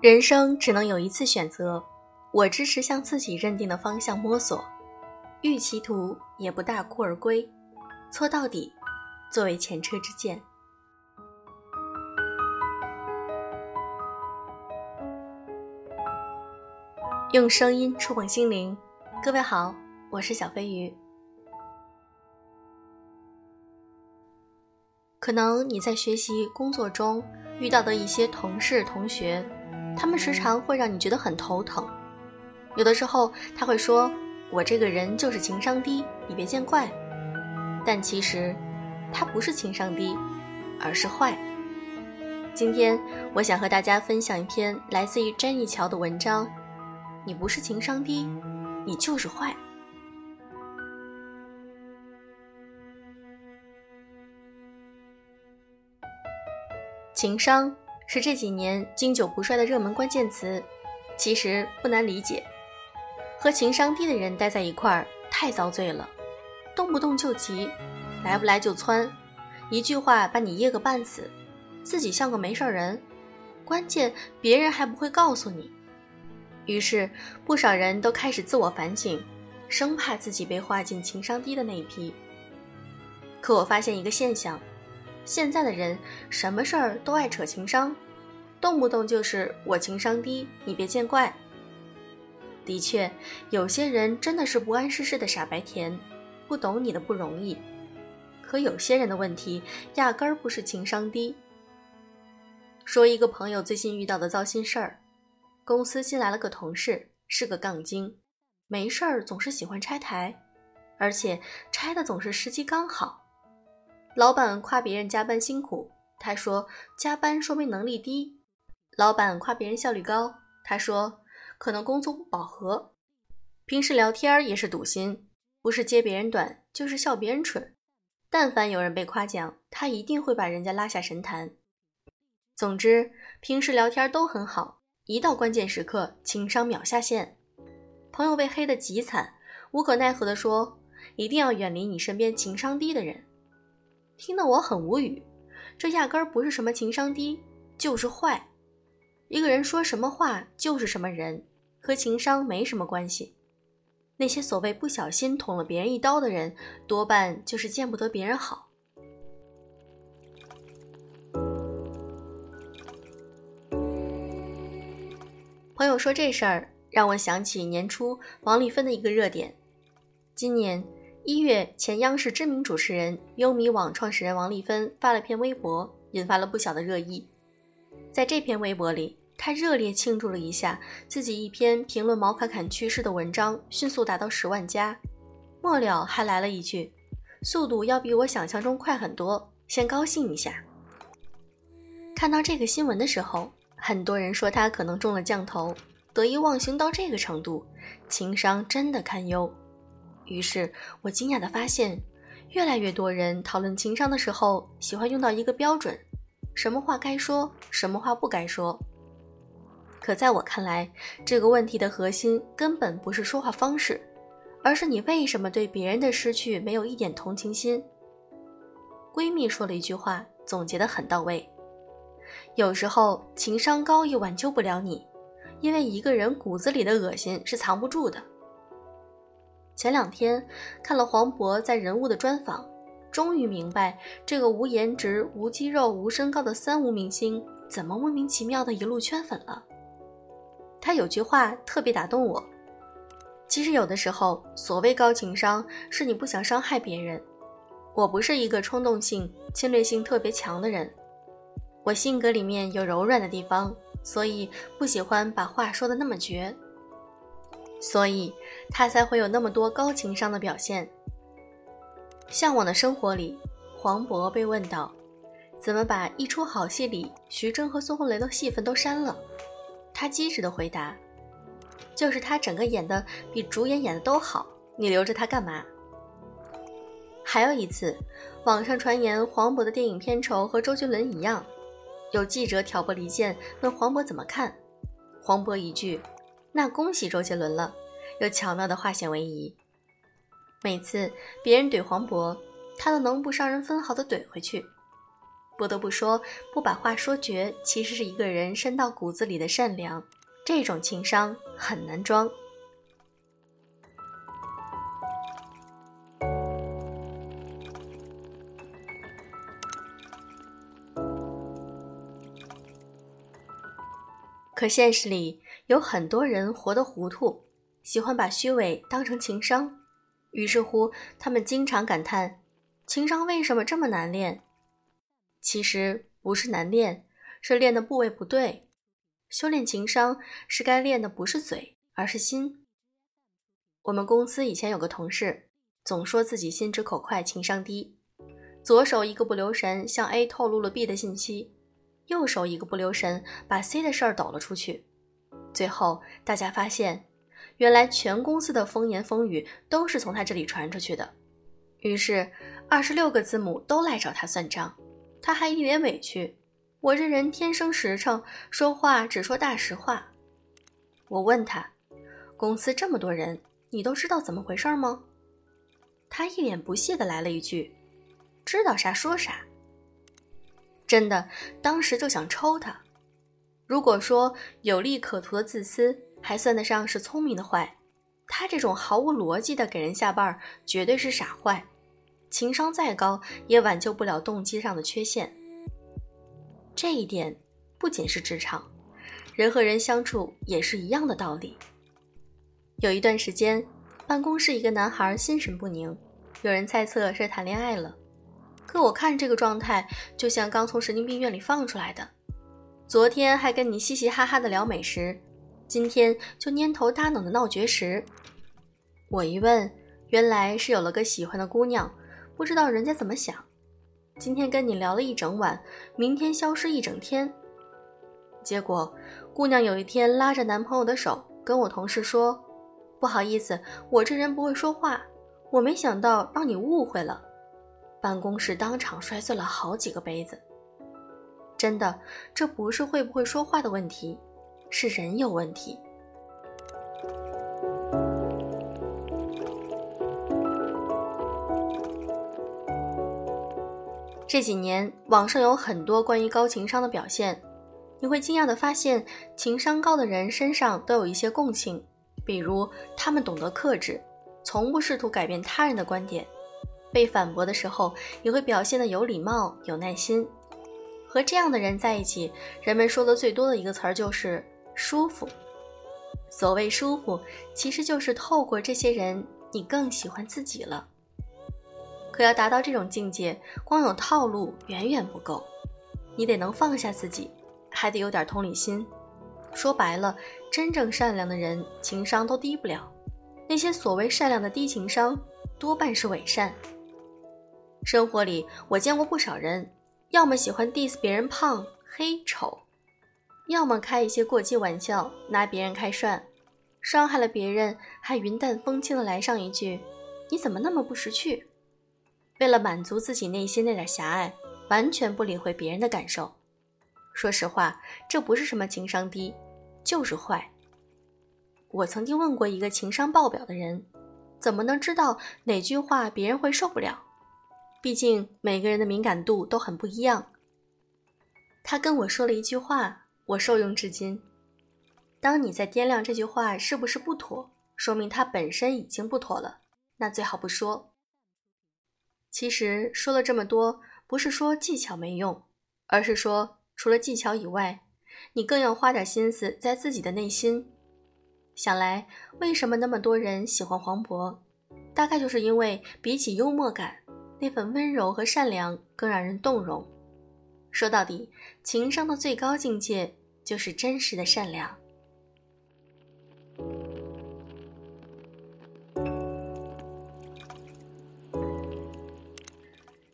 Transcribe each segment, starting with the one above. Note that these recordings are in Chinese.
人生只能有一次选择，我支持向自己认定的方向摸索，欲歧途也不大哭而归，错到底，作为前车之鉴。用声音触碰心灵，各位好，我是小飞鱼。可能你在学习工作中遇到的一些同事同学。他们时常会让你觉得很头疼，有的时候他会说：“我这个人就是情商低，你别见怪。”但其实，他不是情商低，而是坏。今天我想和大家分享一篇来自于詹妮桥的文章：“你不是情商低，你就是坏。”情商。是这几年经久不衰的热门关键词，其实不难理解。和情商低的人待在一块儿太遭罪了，动不动就急，来不来就窜，一句话把你噎个半死，自己像个没事人，关键别人还不会告诉你。于是不少人都开始自我反省，生怕自己被划进情商低的那一批。可我发现一个现象。现在的人什么事儿都爱扯情商，动不动就是我情商低，你别见怪。的确，有些人真的是不谙世事的傻白甜，不懂你的不容易。可有些人的问题压根儿不是情商低。说一个朋友最近遇到的糟心事儿：公司新来了个同事，是个杠精，没事儿总是喜欢拆台，而且拆的总是时机刚好。老板夸别人加班辛苦，他说加班说明能力低；老板夸别人效率高，他说可能工作不饱和。平时聊天也是赌心，不是揭别人短，就是笑别人蠢。但凡有人被夸奖，他一定会把人家拉下神坛。总之，平时聊天都很好，一到关键时刻，情商秒下线。朋友被黑得极惨，无可奈何地说：“一定要远离你身边情商低的人。”听得我很无语，这压根儿不是什么情商低，就是坏。一个人说什么话就是什么人，和情商没什么关系。那些所谓不小心捅了别人一刀的人，多半就是见不得别人好。朋友说这事儿，让我想起年初王丽芬的一个热点。今年。一月前，央视知名主持人、优米网创始人王丽芬发了篇微博，引发了不小的热议。在这篇微博里，她热烈庆祝了一下自己一篇评论毛卡坎去世的文章迅速达到十万加，末了还来了一句：“速度要比我想象中快很多，先高兴一下。”看到这个新闻的时候，很多人说他可能中了降头，得意忘形到这个程度，情商真的堪忧。于是我惊讶地发现，越来越多人讨论情商的时候，喜欢用到一个标准：什么话该说，什么话不该说。可在我看来，这个问题的核心根本不是说话方式，而是你为什么对别人的失去没有一点同情心。闺蜜说了一句话，总结得很到位：有时候情商高也挽救不了你，因为一个人骨子里的恶心是藏不住的。前两天看了黄渤在人物的专访，终于明白这个无颜值、无肌肉、无身高的三无明星怎么莫名其妙的一路圈粉了。他有句话特别打动我：其实有的时候，所谓高情商，是你不想伤害别人。我不是一个冲动性、侵略性特别强的人，我性格里面有柔软的地方，所以不喜欢把话说的那么绝。所以，他才会有那么多高情商的表现。《向往的生活》里，黄渤被问到，怎么把一出好戏里徐峥和孙红雷的戏份都删了？他机智的回答：“就是他整个演的比主演演的都好，你留着他干嘛？”还有一次，网上传言黄渤的电影片酬和周杰伦一样，有记者挑拨离间，问黄渤怎么看，黄渤一句。那恭喜周杰伦了，又巧妙的化险为夷。每次别人怼黄渤，他都能不伤人分毫的怼回去。不得不说，不把话说绝，其实是一个人深到骨子里的善良。这种情商很难装。可现实里有很多人活得糊涂，喜欢把虚伪当成情商，于是乎他们经常感叹：情商为什么这么难练？其实不是难练，是练的部位不对。修炼情商是该练的不是嘴，而是心。我们公司以前有个同事，总说自己心直口快，情商低。左手一个不留神向 A 透露了 B 的信息，右手一个不留神把 C 的事儿抖了出去。最后大家发现，原来全公司的风言风语都是从他这里传出去的。于是二十六个字母都来找他算账。他还一脸委屈：“我这人天生实诚，说话只说大实话。”我问他：“公司这么多人，你都知道怎么回事吗？”他一脸不屑的来了一句：“知道啥说啥。”真的，当时就想抽他。如果说有利可图的自私还算得上是聪明的坏，他这种毫无逻辑的给人下绊，绝对是傻坏。情商再高，也挽救不了动机上的缺陷。这一点不仅是职场，人和人相处也是一样的道理。有一段时间，办公室一个男孩心神不宁，有人猜测是谈恋爱了。可我看这个状态，就像刚从神经病院里放出来的。昨天还跟你嘻嘻哈哈的聊美食，今天就蔫头耷脑的闹绝食。我一问，原来是有了个喜欢的姑娘。不知道人家怎么想，今天跟你聊了一整晚，明天消失一整天。结果，姑娘有一天拉着男朋友的手跟我同事说：“不好意思，我这人不会说话，我没想到让你误会了。”办公室当场摔碎了好几个杯子。真的，这不是会不会说话的问题，是人有问题。这几年，网上有很多关于高情商的表现，你会惊讶的发现，情商高的人身上都有一些共性，比如他们懂得克制，从不试图改变他人的观点，被反驳的时候也会表现得有礼貌、有耐心。和这样的人在一起，人们说的最多的一个词儿就是舒服。所谓舒服，其实就是透过这些人，你更喜欢自己了。可要达到这种境界，光有套路远远不够，你得能放下自己，还得有点同理心。说白了，真正善良的人情商都低不了，那些所谓善良的低情商，多半是伪善。生活里我见过不少人，要么喜欢 diss 别人胖、黑、丑，要么开一些过激玩笑，拿别人开涮，伤害了别人还云淡风轻的来上一句：“你怎么那么不识趣？”为了满足自己内心那点狭隘，完全不理会别人的感受。说实话，这不是什么情商低，就是坏。我曾经问过一个情商爆表的人，怎么能知道哪句话别人会受不了？毕竟每个人的敏感度都很不一样。他跟我说了一句话，我受用至今。当你在掂量这句话是不是不妥，说明它本身已经不妥了，那最好不说。其实说了这么多，不是说技巧没用，而是说除了技巧以外，你更要花点心思在自己的内心。想来，为什么那么多人喜欢黄渤？大概就是因为比起幽默感，那份温柔和善良更让人动容。说到底，情商的最高境界就是真实的善良。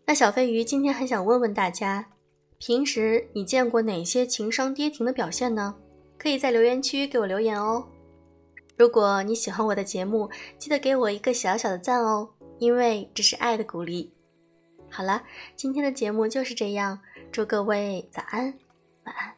那小飞鱼今天很想问问大家，平时你见过哪些情商跌停的表现呢？可以在留言区给我留言哦。如果你喜欢我的节目，记得给我一个小小的赞哦，因为这是爱的鼓励。好了，今天的节目就是这样，祝各位早安，晚安。